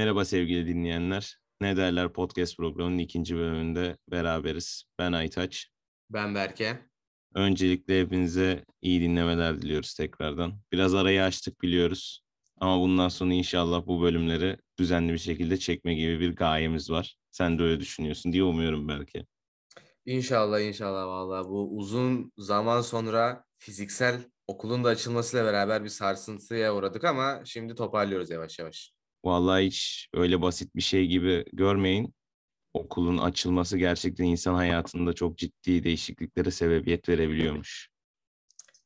Merhaba sevgili dinleyenler. Ne derler podcast programının ikinci bölümünde beraberiz. Ben Aytaç. Ben Berke. Öncelikle hepinize iyi dinlemeler diliyoruz tekrardan. Biraz arayı açtık biliyoruz. Ama bundan sonra inşallah bu bölümleri düzenli bir şekilde çekme gibi bir gayemiz var. Sen de öyle düşünüyorsun diye umuyorum belki. İnşallah inşallah vallahi bu uzun zaman sonra fiziksel okulun da açılmasıyla beraber bir sarsıntıya uğradık ama şimdi toparlıyoruz yavaş yavaş. Vallahi hiç öyle basit bir şey gibi görmeyin. Okulun açılması gerçekten insan hayatında çok ciddi değişikliklere sebebiyet verebiliyormuş.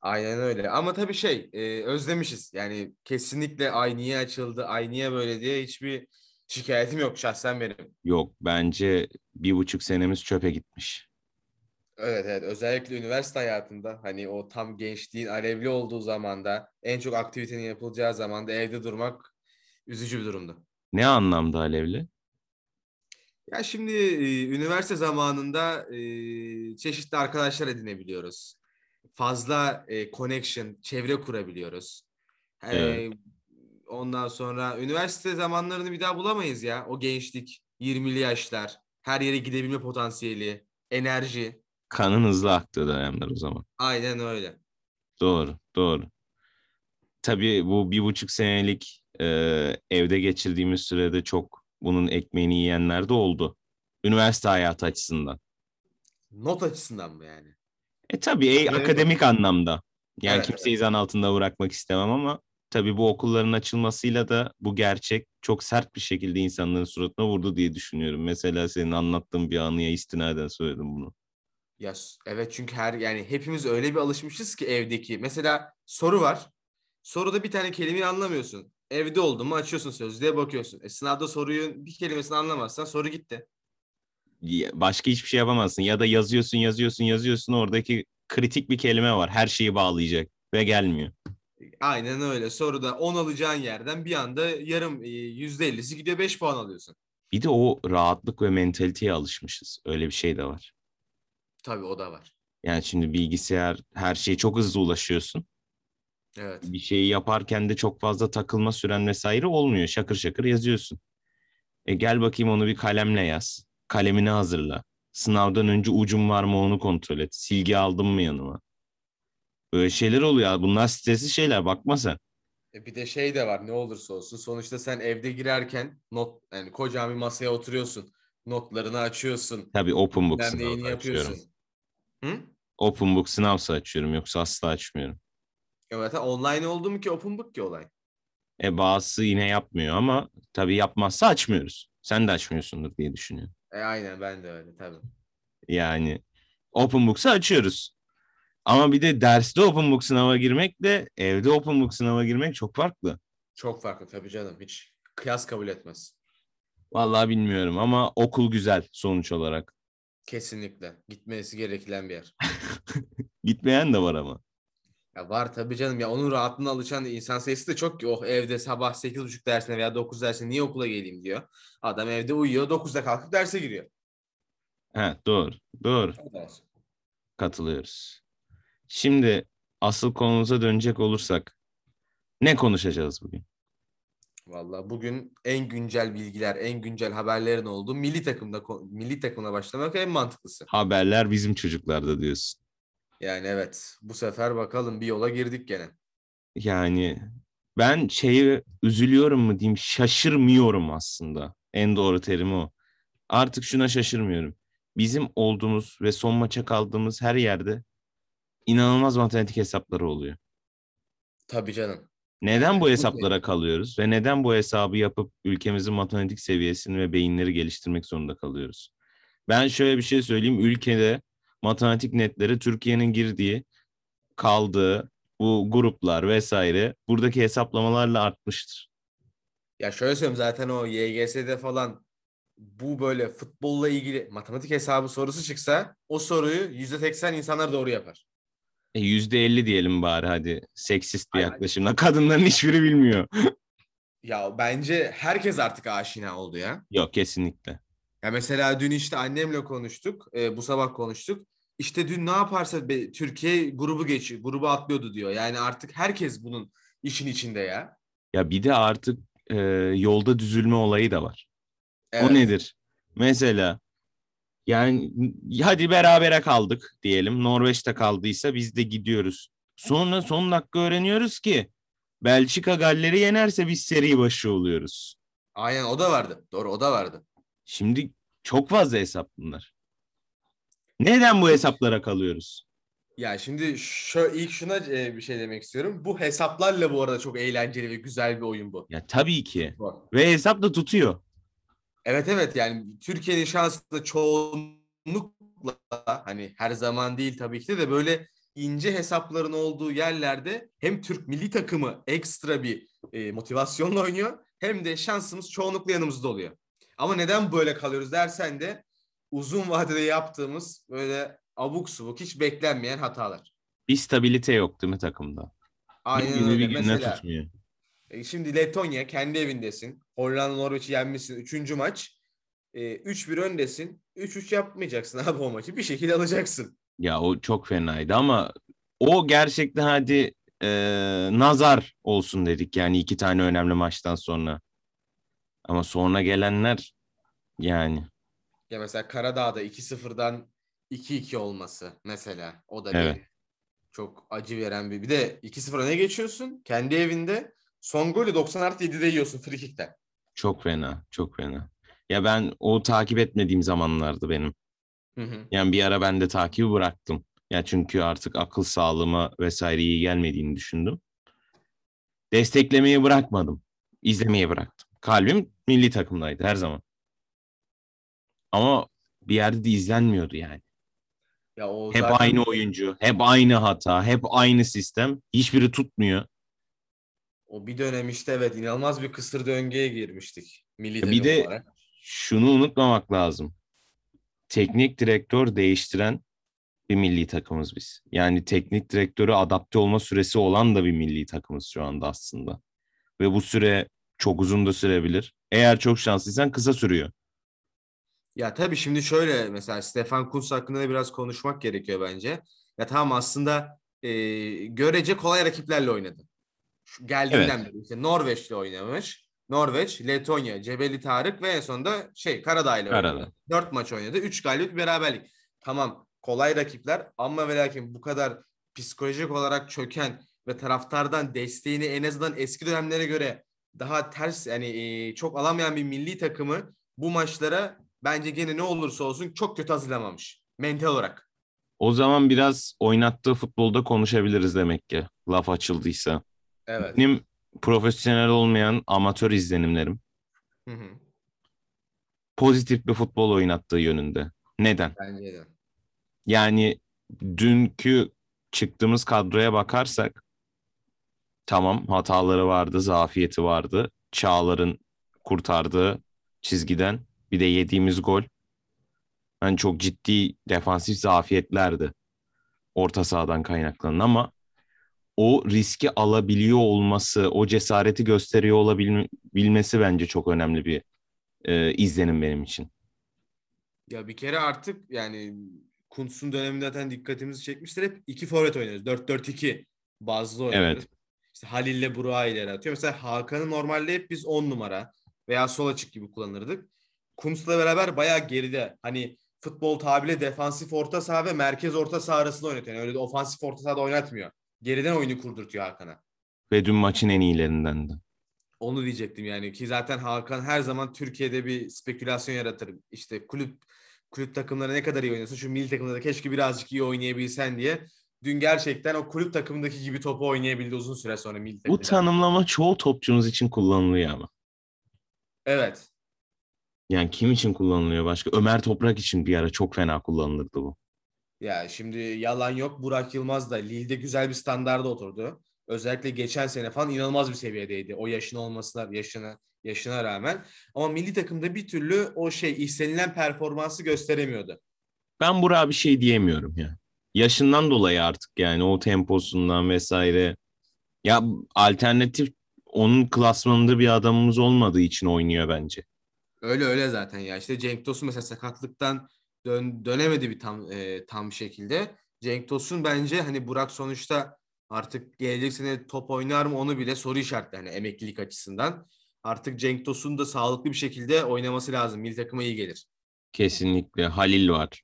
Aynen öyle ama tabii şey e, özlemişiz yani kesinlikle ay niye açıldı ay niye böyle diye hiçbir şikayetim yok şahsen benim. Yok bence bir buçuk senemiz çöpe gitmiş. Evet evet özellikle üniversite hayatında hani o tam gençliğin alevli olduğu zamanda en çok aktivitenin yapılacağı zamanda evde durmak üzücü bir durumdu. Ne anlamda alevli? Ya şimdi e, üniversite zamanında e, çeşitli arkadaşlar edinebiliyoruz. Fazla e, connection, çevre kurabiliyoruz. E, Evet. ondan sonra üniversite zamanlarını bir daha bulamayız ya. O gençlik, 20'li yaşlar, her yere gidebilme potansiyeli, enerji. Kanın hızlı aktığı dönemler o zaman. Aynen öyle. Doğru, doğru. Tabii bu bir buçuk senelik e, evde geçirdiğimiz sürede çok bunun ekmeğini yiyenler de oldu. Üniversite hayatı açısından. Not açısından mı yani? E tabii e, Evet. akademik anlamda. Yani Evet, kimseyi zan altında bırakmak istemem ama tabii bu okulların açılmasıyla da bu gerçek çok sert bir şekilde insanların suratına vurdu diye düşünüyorum. Mesela senin anlattığın bir anıya istinaden söyledim bunu. Ya evet çünkü her yani hepimiz öyle bir alışmışız ki evdeki. Mesela soru var. Soruda bir tane kelimeyi anlamıyorsun. Evde oldun mu açıyorsun sözlüğe bakıyorsun. E sınavda soruyu bir kelimesini anlamazsan soru gitti. Başka hiçbir şey yapamazsın. Ya da yazıyorsun, yazıyorsun, yazıyorsun. Oradaki kritik bir kelime var. Her şeyi bağlayacak ve gelmiyor. Aynen öyle. Soruda 10 alacağın yerden bir anda yarım e, %50'si gidiyor 5 puan alıyorsun. Bir de o rahatlık ve mentaliteye alışmışız. Öyle bir şey de var. Tabii o da var. Yani şimdi bilgisayar her şeye çok hızlı ulaşıyorsun. Evet. Bir şeyi yaparken de çok fazla takılma süren vesaire olmuyor. Şakır şakır yazıyorsun. E gel bakayım onu bir kalemle yaz. Kalemini hazırla. Sınavdan önce ucum var mı onu kontrol et. Silgi aldım mı yanıma? Böyle şeyler oluyor. Bunlar stresli şeyler. Bakma sen. E bir de şey de var ne olursa olsun. Sonuçta sen evde girerken not yani kocaman bir masaya oturuyorsun. Notlarını açıyorsun. Tabii open book neyini sınavda açıyorum. Hı? Open book sınavsa açıyorum. Yoksa asla açmıyorum. Evet online oldu mu ki open book ki olay. E bazısı yine yapmıyor ama tabii yapmazsa açmıyoruz. Sen de açmıyorsundur diye düşünüyorum. E aynen ben de öyle tabii. Yani open book'sa açıyoruz. Ama bir de derste open book sınava girmekle evde open book sınava girmek çok farklı. Çok farklı tabii canım. Hiç kıyas kabul etmez. Vallahi bilmiyorum ama okul güzel sonuç olarak. Kesinlikle. Gitmesi gereken bir yer. Gitmeyen de var ama. Ya var tabii canım ya onun rahatlığına alışan insan sayısı da çok ki oh evde sabah 8.30 dersine veya 9 dersine niye okula geleyim diyor. Adam evde uyuyor 9'da kalkıp derse giriyor. He, doğru. Doğru. Kadar. Katılıyoruz. Şimdi asıl konumuza dönecek olursak ne konuşacağız bugün? Vallahi bugün en güncel bilgiler, en güncel haberlerin olduğu milli takımda milli takımla başlamak en mantıklısı. Haberler bizim çocuklarda diyorsun. Yani evet bu sefer bakalım bir yola girdik gene. Yani ben şeyi üzülüyorum mu diyeyim şaşırmıyorum aslında. En doğru terim o. Artık şuna şaşırmıyorum. Bizim olduğumuz ve son maça kaldığımız her yerde inanılmaz matematik hesapları oluyor. Tabii canım. Neden bu hesaplara kalıyoruz ve neden bu hesabı yapıp ülkemizin matematik seviyesini ve beyinleri geliştirmek zorunda kalıyoruz? Ben şöyle bir şey söyleyeyim. Ülkede matematik netleri Türkiye'nin girdiği, kaldığı bu gruplar vesaire buradaki hesaplamalarla artmıştır. Ya şöyle söyleyeyim zaten o YGS'de falan bu böyle futbolla ilgili matematik hesabı sorusu çıksa o soruyu %80 insanlar doğru yapar. E, %50 diyelim bari hadi seksist bir Aynen. yaklaşımla. Kadınların hiçbiri bilmiyor. Ya bence herkes artık aşina oldu ya. Yok kesinlikle. Ya mesela dün işte annemle konuştuk. e, bu sabah konuştuk. İşte dün ne yaparsa be- Türkiye grubu geçiyor. Grubu atlıyordu diyor. Yani artık herkes bunun işin içinde ya. Ya bir de artık e, yolda düzülme olayı da var. Evet. O nedir? Mesela yani hadi berabere kaldık diyelim. Norveç'te kaldıysa biz de gidiyoruz. Sonra son dakika öğreniyoruz ki Belçika Galler'i yenerse biz seri başı oluyoruz. Aynen o da vardı. Doğru o da vardı. Şimdi çok fazla hesap bunlar. Neden bu hesaplara kalıyoruz? Ya şimdi şu, ilk şuna e, bir şey demek istiyorum. Bu hesaplarla bu arada çok eğlenceli ve güzel bir oyun bu. Ya tabii ki. Bu. Ve hesap da tutuyor. Evet evet yani Türkiye'nin şansı da çoğunlukla hani her zaman değil tabii ki de, de böyle ince hesapların olduğu yerlerde hem Türk milli takımı ekstra bir e, motivasyonla oynuyor hem de şansımız çoğunlukla yanımızda oluyor. Ama neden böyle kalıyoruz dersen de uzun vadede yaptığımız böyle abuk subuk hiç beklenmeyen hatalar. Bir stabilite yok değil mi takımda? Bir Aynen günü bir öyle. gününe Mesela tutmuyor. e, şimdi Letonya kendi evindesin. Hollanda Norveç'i yenmişsin. Üçüncü maç. E, 3-1 öndesin. 3-3 yapmayacaksın abi o maçı. Bir şekilde alacaksın. Ya o çok fenaydı ama o gerçekten hadi e, nazar olsun dedik yani iki tane önemli maçtan sonra. Ama sonra gelenler yani Ya mesela Karadağ'da 2-0'dan 2-2 olması mesela. O da Evet. bir çok acı veren bir. Bir de 2-0 öne geçiyorsun. Kendi evinde. Son golü 90 artı 7'de yiyorsun free kick'ten. çok fena, çok fena. Ya ben o takip etmediğim zamanlardı benim. Hı hı. Yani bir ara ben de takibi bıraktım. Ya çünkü artık akıl sağlığıma vesaire iyi gelmediğini düşündüm. Desteklemeyi bırakmadım. İzlemeyi bıraktım. Kalbim milli takımdaydı her zaman. Ama bir yerde de izlenmiyordu yani. Ya o Hep zaten- aynı oyuncu, hep aynı hata, hep aynı sistem. Hiçbiri tutmuyor. O bir dönem işte evet inanılmaz bir kısır döngüye girmiştik. Milli Bir de- olarak. Şunu unutmamak lazım. Teknik direktör değiştiren bir milli takımız biz. Yani teknik direktörü adapte olma süresi olan da bir milli takımız şu anda aslında. Ve bu süre çok uzun da sürebilir. Eğer çok şanslıysan kısa sürüyor. Ya tabii şimdi şöyle mesela Stefan Kuntz hakkında da biraz konuşmak gerekiyor bence. Ya tamam aslında e, görece kolay rakiplerle oynadı. Şu geldiğinden beri işte Norveç'le oynamış. Norveç, Letonya, Cebeli Tarık ve en sonunda şey Karadağ ile Karadağ. oynadı. Dört maç oynadı. Üç galibiyet beraberlik. Tamam kolay rakipler ama ve lakin bu kadar psikolojik olarak çöken ve taraftardan desteğini en azından eski dönemlere göre daha ters yani e, çok alamayan bir milli takımı bu maçlara bence gene ne olursa olsun çok kötü hazırlamamış mental olarak. O zaman biraz oynattığı futbolda konuşabiliriz demek ki. Laf açıldıysa. Evet. Benim profesyonel olmayan amatör izlenimlerim Hı hı. pozitif bir futbol oynattığı yönünde. Neden? Bence de. Yani dünkü çıktığımız kadroya bakarsak tamam hataları vardı, zafiyeti vardı. Çağlar'ın kurtardığı çizgiden bir de yediğimiz gol. Yani çok ciddi defansif zafiyetlerdi. Orta sahadan kaynaklanan ama o riski alabiliyor olması, o cesareti gösteriyor olabilmesi bence çok önemli bir e, izlenim benim için. Ya bir kere artık yani Kuntz'un döneminde zaten dikkatimizi çekmiştir. Hep iki forvet oynuyoruz. 4-4-2 bazlı oynuyoruz. Evet. İşte Halil'le Burak'ı ileri atıyor. Mesela Hakan'ı normalde hep biz 10 numara veya sol açık gibi kullanırdık. Kuntz'la beraber bayağı geride. Hani futbol tabiriyle defansif orta saha ve merkez orta saha arasında oynatıyor. Yani öyle de ofansif orta sahada oynatmıyor. Geriden oyunu kurdurtuyor Hakan'a. Ve dün maçın en iyilerindendi. Onu diyecektim yani ki zaten Hakan her zaman Türkiye'de bir spekülasyon yaratır. İşte kulüp kulüp takımları ne kadar iyi oynuyorsun şu milli takımda da keşke birazcık iyi oynayabilsen diye. Dün gerçekten o kulüp takımındaki gibi topu oynayabildi uzun süre sonra milli Bu takımda. tanımlama çoğu topçumuz için kullanılıyor ama. Evet. Yani kim için kullanılıyor başka? Ömer Toprak için bir ara çok fena kullanılırdı bu. Ya şimdi yalan yok Burak Yılmaz da Lille'de güzel bir standarda oturdu. Özellikle geçen sene falan inanılmaz bir seviyedeydi. O yaşın olmasına, yaşına yaşına rağmen. Ama milli takımda bir türlü o şey istenilen performansı gösteremiyordu. Ben Burak'a bir şey diyemiyorum ya. Yaşından dolayı artık yani o temposundan vesaire. Ya alternatif onun klasmanında bir adamımız olmadığı için oynuyor bence. Öyle öyle zaten ya. İşte Cenk Tosun mesela sakatlıktan dön, dönemedi bir tam e, tam şekilde. Cenk Tosun bence hani Burak sonuçta artık gelecek sene top oynar mı onu bile soru işaretli hani emeklilik açısından. artık Cenk Tosun'un da sağlıklı bir şekilde oynaması lazım. Milli takıma iyi gelir. Kesinlikle. Halil var.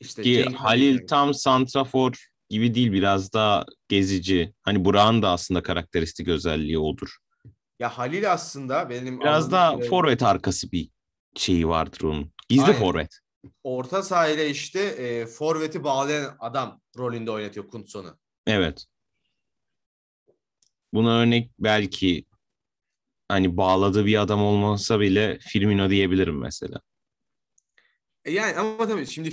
İşte Ki Cenk Halil yani. tam santrafor gibi değil biraz daha gezici. Hani Burak'ın da aslında karakteristik özelliği odur. Ya Halil aslında benim Biraz daha kadarıyla forvet arkası bir şeyi vardır onun. Gizli Aynen. forvet. orta sahayla işte e, forveti bağlayan adam rolünde oynatıyor Kuntzon'u. Evet. Buna örnek belki hani bağladığı bir adam olmasa bile Firmino diyebilirim mesela. E yani ama tabii şimdi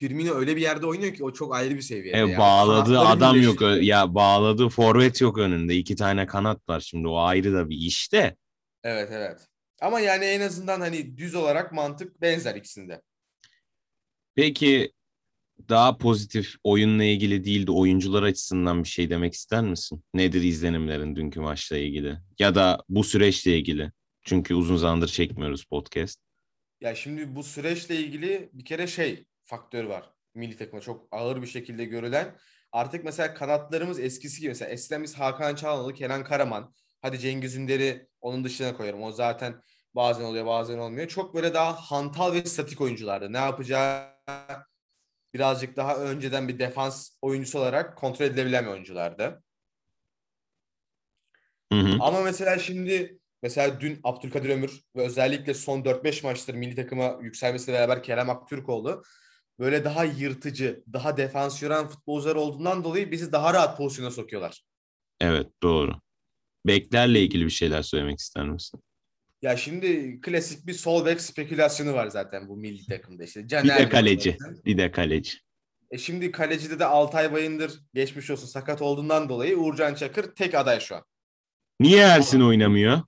Firmino öyle bir yerde oynuyor ki o çok ayrı bir seviyede. E, ya. bağladığı Kanatları adam yok. birleştiriyor. Ö- Ya bağladığı forvet yok önünde. İki tane kanat var şimdi. O ayrı da bir iş de. Evet evet. Ama yani en azından hani düz olarak mantık benzer ikisinde. Peki daha pozitif oyunla ilgili değil de oyuncular açısından bir şey demek ister misin? Nedir izlenimlerin dünkü maçla ilgili? Ya da bu süreçle ilgili? Çünkü uzun zamandır çekmiyoruz podcast. Ya şimdi bu süreçle ilgili bir kere şey faktör var. Milli takıma çok ağır bir şekilde görülen. Artık mesela kanatlarımız eskisi gibi. Mesela eskiden biz Hakan Çalhanoğlu, Kenan Karaman. Hadi Cengiz Ünder'i onun dışına koyarım. O zaten bazen oluyor bazen olmuyor. Çok böyle daha hantal ve statik oyunculardı. Ne yapacağı birazcık daha önceden bir defans oyuncusu olarak kontrol edilebilen oyunculardı. Hı hı. Ama mesela şimdi mesela dün Abdülkadir Ömür ve özellikle son 4-5 maçtır milli takıma yükselmesiyle beraber Kerem Aktürkoğlu böyle daha yırtıcı, daha defans yoran futbolcular olduğundan dolayı bizi daha rahat pozisyona sokuyorlar. Evet doğru. Beklerle ilgili bir şeyler söylemek ister misin? Ya şimdi klasik bir sol bek spekülasyonu var zaten bu milli takımda işte. Bir Caner de de kaleci. zaten. Bir de kaleci. E şimdi kalecide de Altay Bayındır geçmiş olsun sakat olduğundan dolayı Uğurcan Çakır tek aday şu an. Niye Ersin oynamıyor?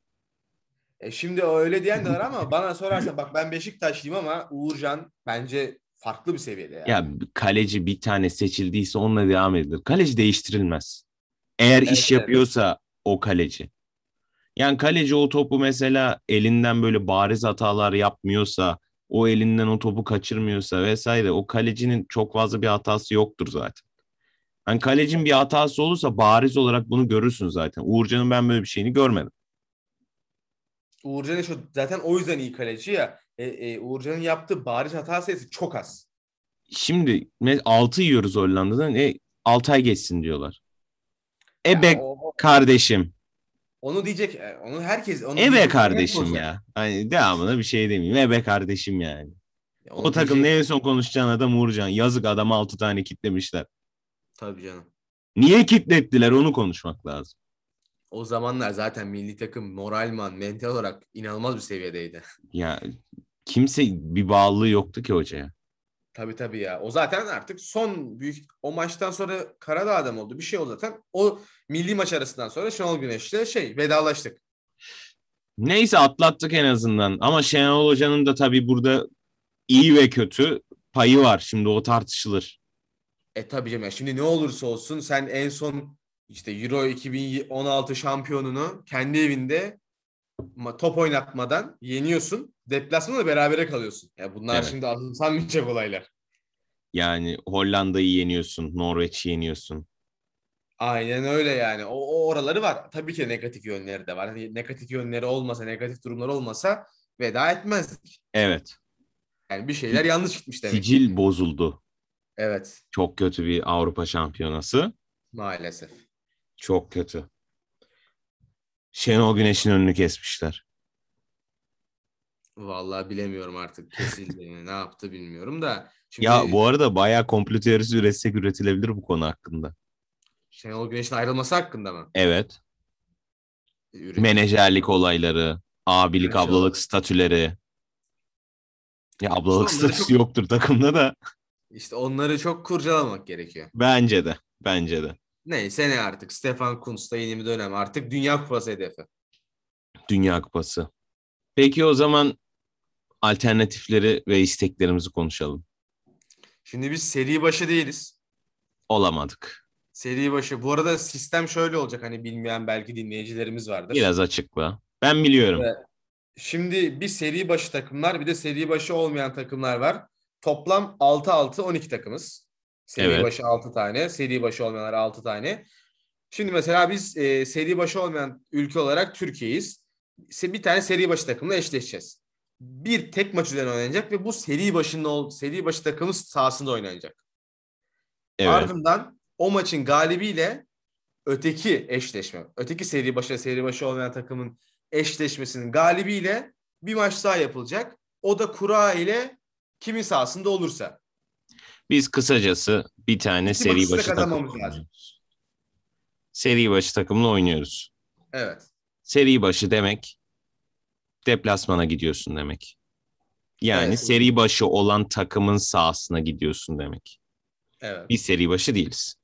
E şimdi öyle diyen de var ama bana sorarsan bak ben Beşiktaşlıyım ama Uğurcan bence farklı bir seviyede yani. Ya kaleci bir tane seçildiyse onunla devam edilir. Kaleci değiştirilmez. Eğer Evet, iş evet. yapıyorsa o kaleci. Yani kaleci o topu mesela elinden böyle bariz hatalar yapmıyorsa, o elinden o topu kaçırmıyorsa vesaire o kalecinin çok fazla bir hatası yoktur zaten. Hani kalecinin bir hatası olursa bariz olarak bunu görürsün zaten. Uğurcan'ın ben böyle bir şeyini görmedim. Uğurcan şu zaten o yüzden iyi kaleci ya. E, e, Uğurcan'ın yaptığı bariz hata sayısı çok az. Şimdi 6 yiyoruz Hollanda'dan. E, 6 ay geçsin diyorlar. E be Ya o- kardeşim. onu diyecek. e, Onu herkes onu E be diyecek. kardeşim ya. Hani devamına bir şey demeyeyim. E be kardeşim yani. Ya O takım diyecek. en son konuşacağın adam Uğurcan. Yazık adam 6 tane kitlemişler. Tabii canım. Niye kitlettiler onu konuşmak lazım. O zamanlar zaten milli takım moralman, mental olarak inanılmaz bir seviyedeydi. Ya kimse bir bağlılığı yoktu ki hocaya. Tabii tabii ya. O zaten artık son büyük o maçtan sonra Karadağ'da mı oldu? Bir şey oldu zaten. O milli maç arasından sonra Şenol Güneş'le şey vedalaştık. Neyse atlattık en azından. Ama Şenol Hoca'nın da tabii burada iyi ve kötü payı var. Şimdi o tartışılır. E tabii canım ya. Şimdi ne olursa olsun sen en son işte Euro 2016 şampiyonunu kendi evinde top oynatmadan yeniyorsun. Deplasmanda berabere kalıyorsun. Ya bunlar Evet. şimdi azımsanmayacak olaylar. Yani Hollanda'yı yeniyorsun, Norveç'i yeniyorsun. Aynen öyle yani. O, o oraları var. Tabii ki negatif yönleri de var. Hani negatif yönleri olmasa, negatif durumlar olmasa veda etmezdik. Evet. Yani bir şeyler yanlış gitmiş demek. Sicil bozuldu. Evet, Çok kötü bir Avrupa şampiyonası. maalesef. Çok kötü. Şenol Güneş'in önünü kesmişler. Vallahi bilemiyorum artık kesildi. ne yaptı bilmiyorum da. Şimdi Ya bu arada bayağı komplo teorisi üretsek üretilebilir bu konu hakkında. Şenol Güneş'in ayrılması hakkında mı? Evet. Üret- Menajerlik olayları, abilik, Maşallah. ablalık statüleri. Ya ablalık İşte statüsü çok- yoktur takımda da. İşte onları çok kurcalamak gerekiyor. Bence de. Bence de. Neyse ne artık. Stefan Kuntz'ta yeni bir dönem. Artık Dünya Kupası hedefi. Dünya Kupası. Peki o zaman alternatifleri ve isteklerimizi konuşalım. Şimdi biz seri başı değiliz. Olamadık. Seri başı. Bu arada sistem şöyle olacak. Hani bilmeyen belki dinleyicilerimiz vardır. Biraz açıkla. Ben biliyorum. Evet. Şimdi bir seri başı takımlar bir de seri başı olmayan takımlar var. Toplam 6-6-12 takımız. Seri Evet. başı 6 tane, seri başı olmayanlar 6 tane. Şimdi mesela biz e, seri başı olmayan ülke olarak Türkiye'yiz. bir tane seri başı takımla eşleşeceğiz. Bir tek maç üzerine oynanacak ve bu seri başında ol- seri başı takımı sahasında oynanacak. Evet. Ardından o maçın galibiyle öteki eşleşme, öteki seri başı seri başı olmayan takımın eşleşmesinin galibiyle bir maç daha yapılacak. O da kura ile kimin sahasında olursa. Biz kısacası bir tane İki seri başı takımla lazım. Seri başı takımla oynuyoruz. Evet. Seri başı demek deplasmana gidiyorsun demek. Yani Evet. seri başı olan takımın sahasına gidiyorsun demek. Evet. Biz seri başı değiliz.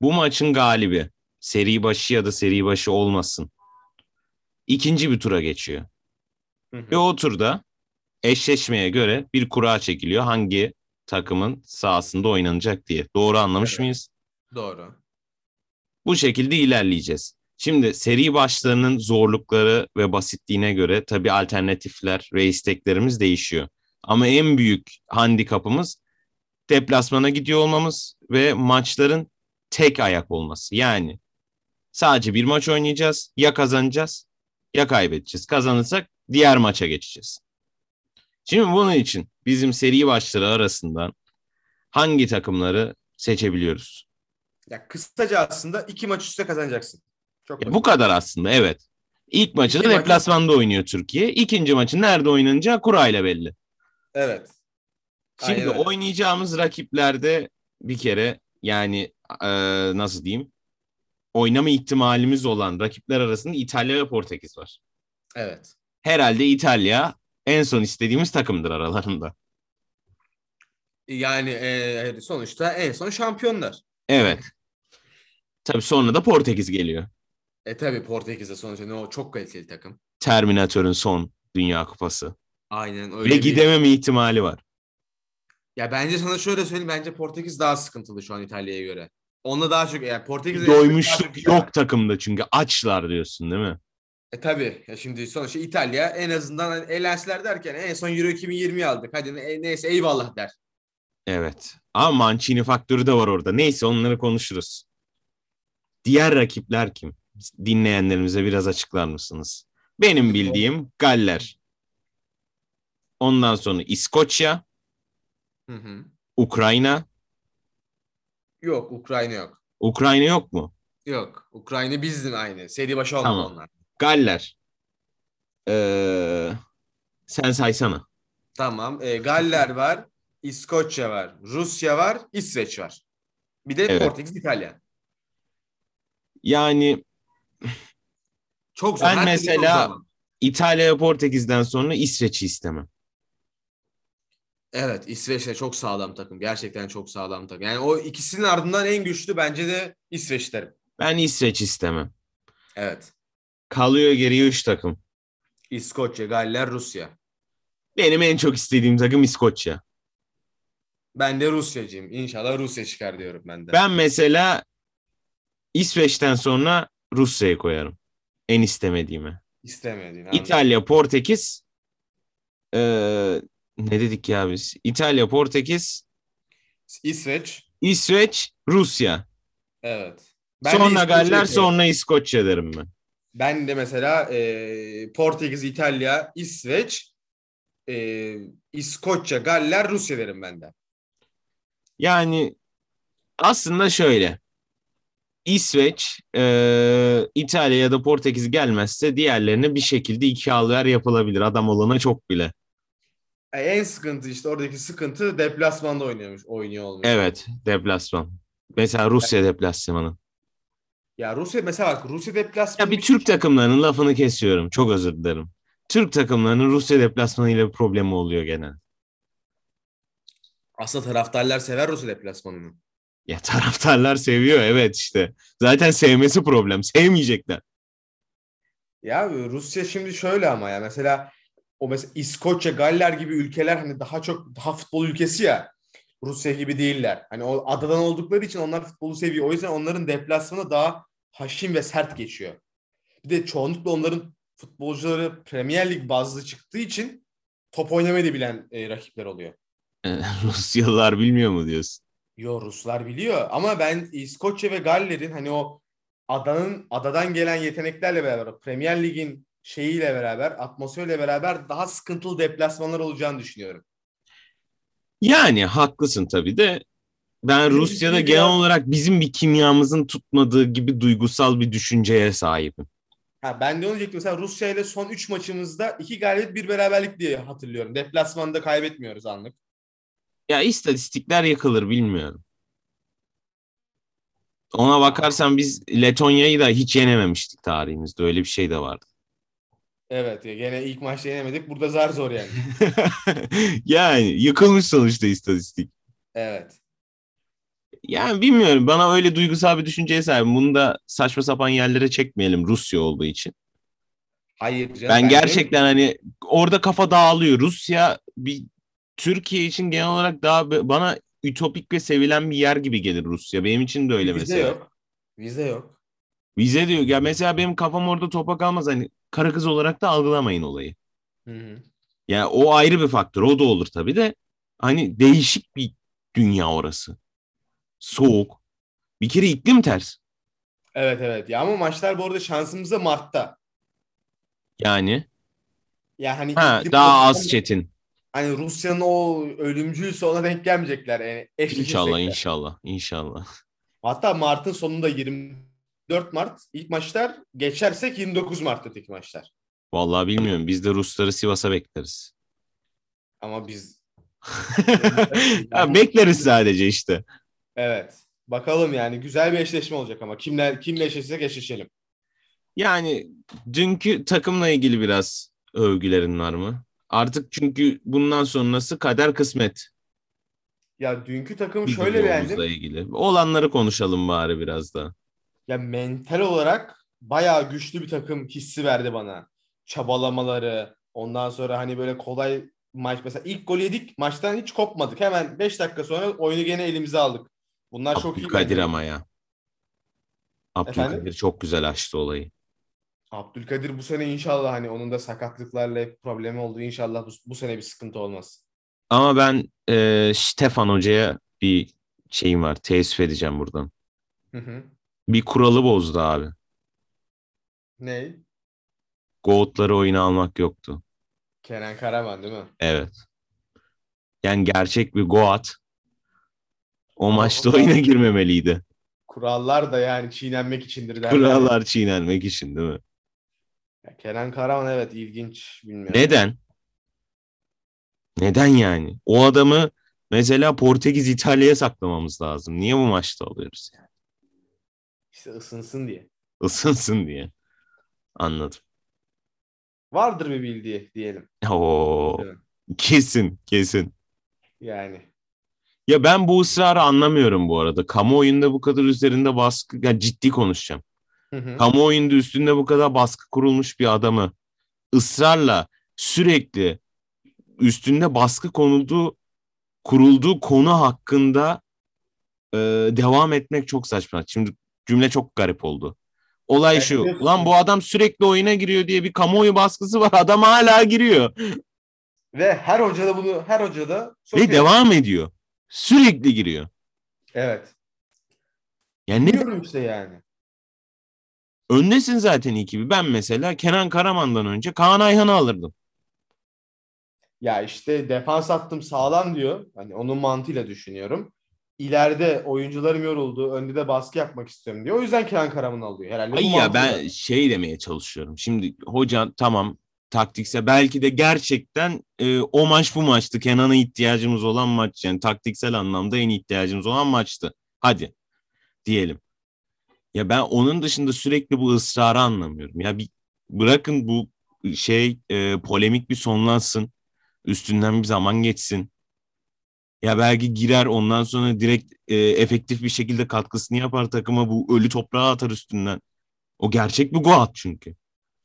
Bu maçın galibi seri başı ya da seri başı olmasın. İkinci bir tura geçiyor. Hı hı. Ve o turda eşleşmeye göre bir kura çekiliyor. Hangi takımın sahasında oynanacak diye. Doğru anlamış Evet. mıyız? Doğru. Bu şekilde ilerleyeceğiz. Şimdi seri başlarının zorlukları ve basitliğine göre tabii alternatifler ve isteklerimiz değişiyor. Ama en büyük handikapımız deplasmana gidiyor olmamız ve maçların tek ayak olması. Yani sadece bir maç oynayacağız. Ya kazanacağız ya kaybedeceğiz. Kazanırsak diğer maça geçeceğiz. Şimdi bunun için bizim seri başları arasından hangi takımları seçebiliyoruz? Ya kısaca aslında iki maç üstte kazanacaksın. Çok Ya bu kadar aslında evet. İlk maçını İki maçı- deplasmanda oynuyor Türkiye. İkinci maçı nerede oynanacağı kurayla belli. Evet. Şimdi Aynen oynayacağımız rakiplerde bir kere yani e, nasıl diyeyim oynama ihtimalimiz olan rakipler arasında İtalya ve Portekiz var. Evet. Herhalde İtalya en son istediğimiz takımdır aralarında. Yani e, sonuçta en son şampiyonlar. Evet. Tabii sonra da Portekiz geliyor. E tabi Portekiz'de sonuçta ne o çok kaliteli takım. Terminator'ın son Dünya Kupası. Aynen öyle. Ve bir- gidememe ihtimali var. Ya bence sana şöyle söyleyeyim bence Portekiz daha sıkıntılı şu an İtalya'ya göre. Onunla daha çok yani Portekiz'e Doymuşluk yok takımda çünkü açlar diyorsun değil mi? E tabi. Ya şimdi sonuçta İtalya en azından hani elenseler derken en son Euro 2020 aldık. Hadi ne- neyse eyvallah der. Evet. Ama Mancini faktörü de var orada. Neyse onları konuşuruz. Diğer rakipler kim? Dinleyenlerimize biraz açıklar mısınız? Benim bildiğim Galler. Ondan sonra İskoçya, Hı hı. Ukrayna. Yok Ukrayna yok. Ukrayna yok mu? Yok. Ukrayna bizdim aynı. Seri başı olmadı Tamam. onlar. Galler. Ee, sen saysana. Tamam. E, Galler var. İskoçya var. Rusya var. İsveç var. Bir de Evet. Portekiz, İtalya. Yani Çok zor. Ben çok mesela- zor. İtalya ve Portekiz'den sonra İsveç'i istemem. Evet İsveç de çok sağlam takım. Gerçekten çok sağlam takım. Yani o ikisinin ardından en güçlü bence de İsveç derim. Ben İsveç istemem. Evet. Kalıyor geriye 3 takım. İskoçya, Galler, Rusya. Benim en çok istediğim takım İskoçya. Ben de Rusyacıyım. İnşallah Rusya çıkar diyorum ben de. Ben mesela İsveç'ten sonra Rusya'yı koyarım. En istemediğime. İstemediğini anladım. İtalya, Portekiz. Ee, ne dedik ya biz? İtalya, Portekiz, İsveç. İsveç, Rusya. Evet. Ben sonra İskoçya Galler, koyarım. sonra İskoçya derim ben. Ben de mesela e, Portekiz, İtalya, İsveç, e, İskoçya, Galler, Rusya derim ben de. Yani aslında şöyle. İsveç, e, İtalya ya da Portekiz gelmezse diğerlerine bir şekilde iki alver yapılabilir. Adam olana çok bile. E, en sıkıntı işte oradaki sıkıntı deplasmanda oynuyormuş, oynuyor olmuş. Evet, deplasman. Mesela Rusya deplasmanı. Ya Rusya mesela bak Rusya deplasmanı Ya bir Türk takımlarının lafını kesiyorum. Çok özür dilerim. Türk takımlarının Rusya deplasmanı ile bir problemi oluyor genel. Aslında taraftarlar sever Rusya deplasmanını. Ya taraftarlar seviyor evet işte. Zaten sevmesi problem. Sevmeyecekler. Ya Rusya şimdi şöyle ama ya mesela o mesela İskoçya, Galler gibi ülkeler hani daha çok daha futbol ülkesi ya. Rusya gibi değiller. Hani o adadan oldukları için onlar futbolu seviyor. O yüzden onların deplasmanı daha haşin ve sert geçiyor. Bir de çoğunlukla onların futbolcuları Premier Lig bazlı çıktığı için top oynamayı da bilen e, rakipler oluyor. Rusyalılar bilmiyor mu diyorsun? Yo Ruslar biliyor ama ben İskoçya ve Galler'in hani o adanın adadan gelen yeteneklerle beraber Premier Lig'in şeyiyle beraber, atmosferiyle beraber daha sıkıntılı deplasmanlar olacağını düşünüyorum. Yani haklısın tabii de ben Rusya'da genel olarak bizim bir kimyamızın tutmadığı gibi duygusal bir düşünceye sahibim. Ha, ben de onu diyecektim. Mesela Rusya ile son 3 maçımızda 2 galibiyet bir beraberlik diye hatırlıyorum. Deplasmanda kaybetmiyoruz anlık. Ya istatistikler yakılır bilmiyorum. Ona bakarsan biz Letonya'yı da hiç yenememiştik tarihimizde. Öyle bir şey de vardı. Evet ya gene ilk maçta yenemedik. Burada zar zor yani. yani yıkılmış sonuçta istatistik. Evet. Yani bilmiyorum bana öyle duygusal bir düşünceye sahibim. Bunu da saçma sapan yerlere çekmeyelim Rusya olduğu için. Hayır canım. Ben de- gerçekten hani orada kafa dağılıyor. Rusya bir Türkiye için genel olarak daha bana ütopik ve sevilen bir yer gibi gelir Rusya. Benim için de öyle Vize mesela. yok. Vize yok. Vize diyor. Ya mesela benim kafam orada topa kalmaz. Hani karı kız olarak da algılamayın olayı. Hı hı. Yani o ayrı bir faktör. O da olur tabii de. Hani değişik bir dünya orası. Soğuk. Bir kere iklim ters. Evet evet. Ya ama maçlar bu arada şansımıza Mart'ta. Yani Ya hani ha, daha az çetin. Hani Rusya'nın o ölümcül ona denk gelmeyecekler. Yani İnşallah eşleşecekler. inşallah inşallah. Hatta Mart'ın sonunda 24 Mart ilk maçlar geçersek 29 Mart'ta tek maçlar. Vallahi bilmiyorum. Biz de Rusları Sivas'a bekleriz. Ama biz Ya bekleriz sadece işte. evet. Bakalım yani güzel bir eşleşme olacak ama kimler kimle eşleşsek eşleşelim. Yani dünkü takımla ilgili biraz övgülerin var mı? Artık çünkü bundan sonrası kader kısmet. Ya dünkü takımı Bir şöyle beğendim. ilgili. Olanları konuşalım bari biraz da. Ya mental olarak bayağı güçlü bir takım hissi verdi bana. Çabalamaları, ondan sonra hani böyle kolay maç mesela ilk gol yedik maçtan hiç kopmadık. Hemen 5 dakika sonra oyunu gene elimize aldık. Bunlar çok iyi. Abdülkadir bence. ama ya. Abdülkadir Efendim? çok güzel açtı olayı. Abdülkadir bu sene inşallah hani onun da sakatlıklarla hep problemi oldu. İnşallah bu, bu sene bir sıkıntı olmaz. Ama ben e, Stefan Hoca'ya bir şeyim var. Teessüf edeceğim buradan. Hı hı. Bir kuralı bozdu abi. Ne? Goat'ları oyuna almak yoktu. Kenan Karaman değil mi? Evet. Yani gerçek bir Goat o Ama maçta o oyuna girmemeliydi. Kurallar da yani çiğnenmek içindir derler. Kurallar çiğnenmek için değil mi? Ya Kenan Karaman evet ilginç bilmiyorum. Neden? Neden yani? O adamı mesela Portekiz İtalya'ya saklamamız lazım. Niye bu maçta alıyoruz yani? İşte ısınsın diye. Isınsın diye. Anladım. Vardır bir bildiği diyelim. Oo, kesin kesin. Yani. Ya ben bu ısrarı anlamıyorum bu arada. Kamuoyunda bu kadar üzerinde baskı, ya ciddi konuşacağım. Hı hı. Kamuoyunda üstünde bu kadar baskı kurulmuş bir adamı ısrarla sürekli üstünde baskı konulduğu kurulduğu konu hakkında e, devam etmek çok saçma. Şimdi cümle çok garip oldu. Olay şu. Ulan bu adam sürekli oyuna giriyor diye bir kamuoyu baskısı var. Adam hala giriyor. Ve her hoca da bunu her hoca da Ve sokuyor. devam ediyor. Sürekli giriyor. Evet. Yani ne Bilmiyorum işte yani. Öndesin zaten iyi gibi. Ben mesela Kenan Karaman'dan önce Kaan Ayhan'ı alırdım. Ya işte defans attım sağlam diyor. Hani onun mantığıyla düşünüyorum. İleride oyuncularım yoruldu. Önde de baskı yapmak istiyorum diyor. O yüzden Kenan Karaman alıyor. Herhalde Ay ya ben şey demeye çalışıyorum. Şimdi hoca tamam taktikse belki de gerçekten e, o maç bu maçtı. Kenan'a ihtiyacımız olan maç. Yani taktiksel anlamda en ihtiyacımız olan maçtı. Hadi diyelim. Ya ben onun dışında sürekli bu ısrarı anlamıyorum. Ya bir bırakın bu şey e, polemik bir sonlansın. Üstünden bir zaman geçsin. Ya belki girer ondan sonra direkt e, efektif bir şekilde katkısını yapar takıma bu ölü toprağa atar üstünden. O gerçek bir Goat çünkü.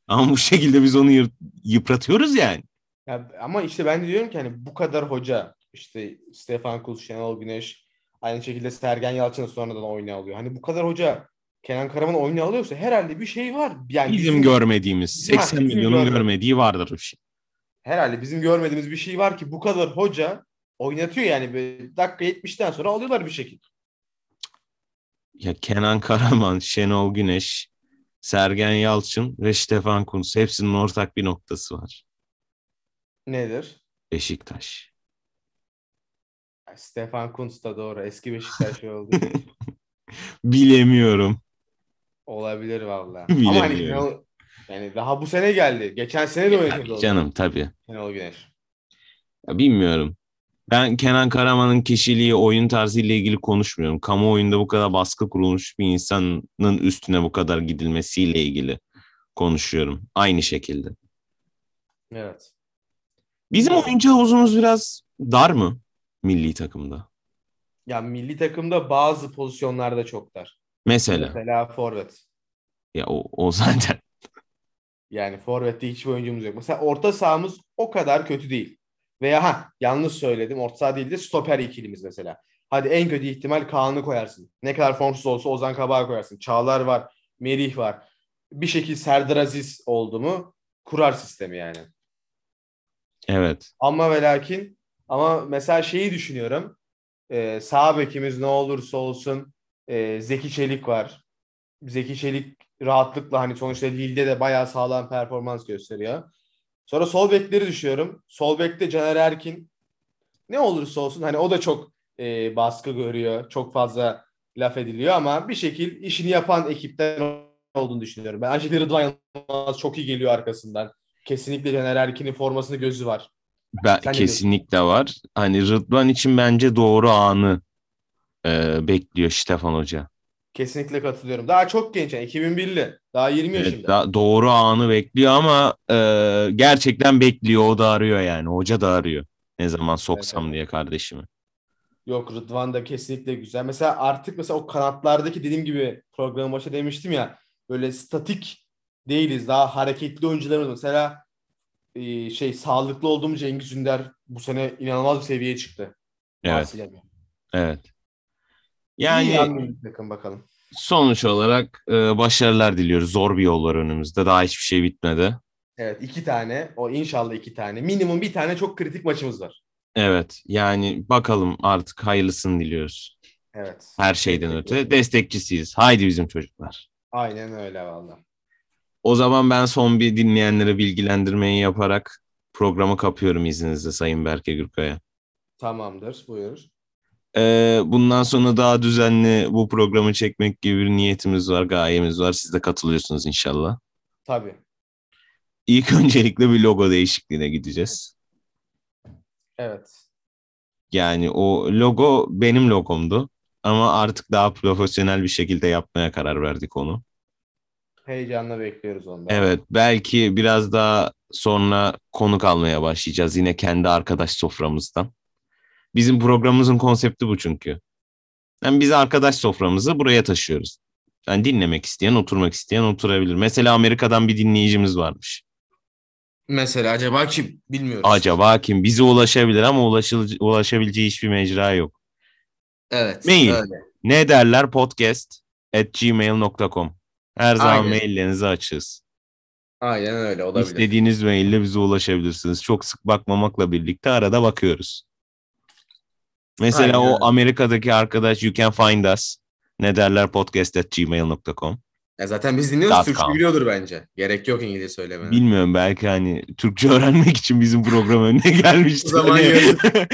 Ama bu şekilde biz onu yıpratıyoruz yani. Ya, ama işte ben de diyorum ki hani bu kadar hoca işte Stefan Kul, Şenol Güneş aynı şekilde Sergen Yalçın da sonradan oyuna alıyor. Hani bu kadar hoca Kenan Karaman oyuna alıyorsa herhalde bir şey var. Yani Bizim görmediğimiz, Ha, 80 bizim milyonun görmediğimiz. görmediği vardır bir şey. herhalde bizim görmediğimiz bir şey var ki bu kadar hoca oynatıyor yani böyle dakika 70'ten sonra alıyorlar bir şekilde. Ya Kenan Karaman, Şenol Güneş, Sergen Yalçın ve Stefan Kuntz. Hepsinin ortak bir noktası var. Nedir? Beşiktaş. Stefan Kuntz da doğru. Eski Beşiktaşlı oldu. Bilemiyorum. Olabilir valla. Ama hani. Şenol- yani daha bu sene geldi. Geçen sene de oynadı. Canım tabii. Şenol Güneş. Ya bilmiyorum. Ben Kenan Karaman'ın kişiliği, oyun tarzı ile ilgili konuşmuyorum. Kamuoyunda bu kadar baskı kurulmuş bir insanın üstüne bu kadar gidilmesiyle ilgili konuşuyorum. Aynı şekilde. Evet. Bizim oyuncu havuzumuz biraz dar mı milli takımda? Ya milli takımda bazı pozisyonlarda çok dar. Mesela. Mesela forvet. Ya o, o zaten. Yani forvette hiçbir oyuncumuz yok. Mesela orta sahamız o kadar kötü değil. Veya ha yanlış söyledim. Orta saha değil de stoper ikilimiz mesela. Hadi en kötü ihtimal Kaan'ı koyarsın. Ne kadar formsuz olsa Ozan Kabak'ı koyarsın. Çağlar var. Merih var. Bir şekilde Serdar Aziz oldu mu kurar sistemi yani. Evet. Ama ve lakin ama mesela şeyi düşünüyorum. Ee, sağ bekimiz ne olursa olsun e, Zeki Çelik var. Zeki Çelik rahatlıkla hani sonuçta Lille'de de bayağı sağlam performans gösteriyor. Sonra sol bekleri düşünüyorum. Sol bekte Caner Erkin ne olursa olsun hani o da çok e, baskı görüyor. Çok fazla laf ediliyor ama bir şekil işini yapan ekipten olduğunu düşünüyorum. Ben Ancak Rıdvan Yılmaz çok iyi geliyor arkasından. Kesinlikle Caner Erkin'in formasında gözü var. Ben, Sen kesinlikle var. Hani Rıdvan için bence doğru anı e, bekliyor Stefan Hoca. Kesinlikle katılıyorum. Daha çok genç yani 2001'li. Daha 20 Evet, yaşında. da- doğru anı bekliyor ama e, gerçekten bekliyor. O da arıyor yani. Hoca da arıyor. Ne zaman soksam evet. diye kardeşimi. Yok Rıdvan da kesinlikle güzel. Mesela artık mesela o kanatlardaki dediğim gibi programın başında demiştim ya böyle statik değiliz. Daha hareketli oyuncularımız. Mesela e, şey sağlıklı olduğumuz Cengiz Ünder bu sene inanılmaz bir seviyeye çıktı. Evet. Evet. Yani Yani bakın bakalım. Sonuç olarak e, başarılar diliyoruz. Zor bir yol var önümüzde. Daha hiçbir şey bitmedi. Evet iki tane o inşallah iki tane. Minimum bir tane çok kritik maçımız var. Evet. Yani bakalım artık hayırlısını diliyoruz. Evet. Her şeyden öte. Destekçisiyiz. Haydi bizim çocuklar. Aynen öyle valla. O zaman ben son bir dinleyenlere bilgilendirmeyi yaparak programı kapıyorum izninizle Sayın Berke Gürkaya. Tamamdır. Buyur. Ee, bundan sonra daha düzenli bu programı çekmek gibi bir niyetimiz var, gayemiz var. Siz de katılıyorsunuz inşallah. Tabii. İlk öncelikle bir logo değişikliğine gideceğiz. Evet. Yani o logo benim logomdu. Ama artık daha profesyonel bir şekilde yapmaya karar verdik onu. Heyecanla bekliyoruz onu. Evet, belki biraz daha sonra konuk almaya başlayacağız yine kendi arkadaş soframızdan. Bizim programımızın konsepti bu çünkü. Yani biz arkadaş soframızı buraya taşıyoruz. Yani dinlemek isteyen, oturmak isteyen oturabilir. Mesela Amerika'dan bir dinleyicimiz varmış. Mesela acaba kim? Bilmiyoruz. Acaba kim? Bize ulaşabilir ama ulaşıl- ulaşabileceği hiçbir mecra yok. Evet. Mail. Öyle. Ne derler podcast at gmail.com. Her zaman Aynen. maillerinizi açığız. Aynen öyle olabilir. İstediğiniz maille bize ulaşabilirsiniz. Çok sık bakmamakla birlikte arada bakıyoruz. Mesela Aynen o. Amerika'daki arkadaş you can find us. Ne derler podcast at gmail.com. Ya zaten biz dinliyoruz. Dot Türkçe com. biliyordur bence. Gerek yok İngilizce söylemene. Bilmiyorum belki hani Türkçe öğrenmek için bizim program önüne gelmişti. O zaman Hani- yazık.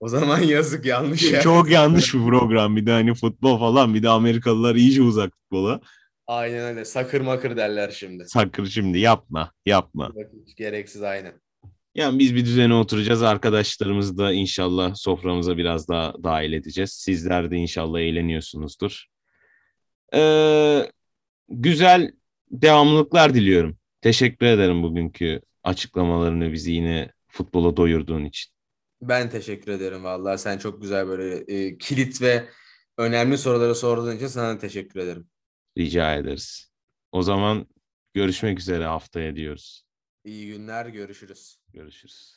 O zaman yazık yanlış ya. Çok yanlış bir program. Bir de hani futbol falan. Bir de Amerikalılar iyice uzak futbola. Aynen öyle. Sakır makır derler şimdi. Sakır şimdi yapma. Yapma. Gereksiz aynen. Yani biz bir düzene oturacağız. Arkadaşlarımızı da inşallah soframıza biraz daha dahil edeceğiz. Sizler de inşallah eğleniyorsunuzdur. Ee, güzel devamlılıklar diliyorum. Teşekkür ederim bugünkü açıklamalarını bizi yine futbola doyurduğun için. Ben teşekkür ederim vallahi. Sen çok güzel böyle e, kilit ve önemli soruları sorduğun için sana teşekkür ederim. Rica ederiz. O zaman görüşmek üzere haftaya diyoruz. İyi günler. Görüşürüz. Görüşürüz.